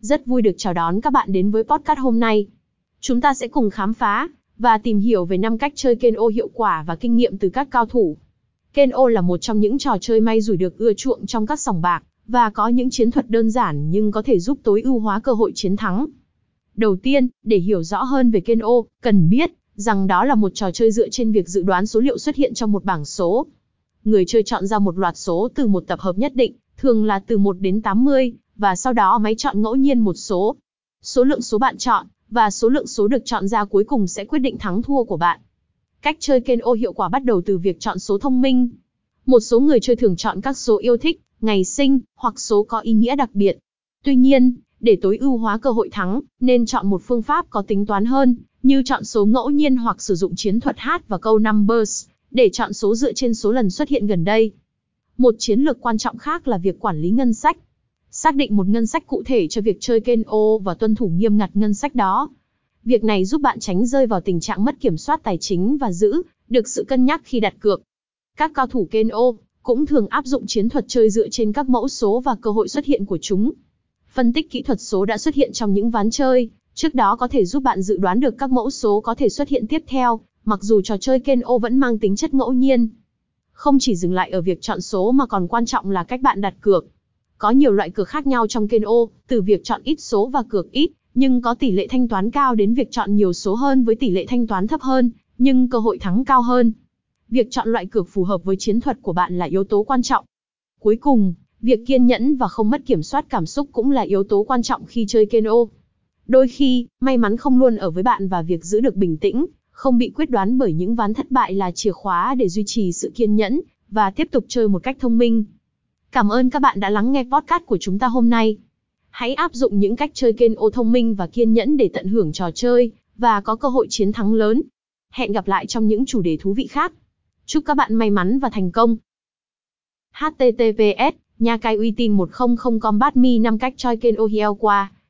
Rất vui được chào đón các bạn đến với podcast hôm nay. Chúng ta sẽ cùng khám phá và tìm hiểu về 5 cách chơi Ken-O hiệu quả và kinh nghiệm từ các cao thủ. Ken-O là một trong những trò chơi may rủi được ưa chuộng trong các sòng bạc và có những chiến thuật đơn giản nhưng có thể giúp tối ưu hóa cơ hội chiến thắng. Đầu tiên, để hiểu rõ hơn về Ken-O, cần biết rằng đó là một trò chơi dựa trên việc dự đoán số liệu xuất hiện trong một bảng số. Người chơi chọn ra một loạt số từ một tập hợp nhất định, thường là từ 1 đến 80, và sau đó máy chọn ngẫu nhiên một số. Số lượng số bạn chọn, và số lượng số được chọn ra cuối cùng sẽ quyết định thắng thua của bạn. Cách chơi Ken-O hiệu quả bắt đầu từ việc chọn số thông minh. Một số người chơi thường chọn các số yêu thích, ngày sinh, hoặc số có ý nghĩa đặc biệt. Tuy nhiên, để tối ưu hóa cơ hội thắng, nên chọn một phương pháp có tính toán hơn, như chọn số ngẫu nhiên hoặc sử dụng chiến thuật hát và câu numbers, để chọn số dựa trên số lần xuất hiện gần đây. Một chiến lược quan trọng khác là việc quản lý ngân sách. Xác định một ngân sách cụ thể cho việc chơi kênh ô và tuân thủ nghiêm ngặt ngân sách đó. Việc này giúp bạn tránh rơi vào tình trạng mất kiểm soát tài chính và giữ được sự cân nhắc khi đặt cược. Các cao thủ kênh ô cũng thường áp dụng chiến thuật chơi dựa trên các mẫu số và cơ hội xuất hiện của chúng. Phân tích kỹ thuật số đã xuất hiện trong những ván chơi, trước đó có thể giúp bạn dự đoán được các mẫu số có thể xuất hiện tiếp theo, mặc dù trò chơi kênh ô vẫn mang tính chất ngẫu nhiên. Không chỉ dừng lại ở việc chọn số mà còn quan trọng là cách bạn đặt cược. Có nhiều loại cược khác nhau trong kênh ô, từ việc chọn ít số và cược ít, nhưng có tỷ lệ thanh toán cao đến việc chọn nhiều số hơn với tỷ lệ thanh toán thấp hơn, nhưng cơ hội thắng cao hơn. Việc chọn loại cược phù hợp với chiến thuật của bạn là yếu tố quan trọng. Cuối cùng, việc kiên nhẫn và không mất kiểm soát cảm xúc cũng là yếu tố quan trọng khi chơi kênh ô. Đôi khi, may mắn không luôn ở với bạn và việc giữ được bình tĩnh, không bị quyết đoán bởi những ván thất bại là chìa khóa để duy trì sự kiên nhẫn và tiếp tục chơi một cách thông minh. Cảm ơn các bạn đã lắng nghe podcast của chúng ta hôm nay. Hãy áp dụng những cách chơi kênh ô thông minh và kiên nhẫn để tận hưởng trò chơi và có cơ hội chiến thắng lớn. Hẹn gặp lại trong những chủ đề thú vị khác. Chúc các bạn may mắn và thành công. https nhà cái uy tín 100 combat mi 5 cách chơi kênh ô qua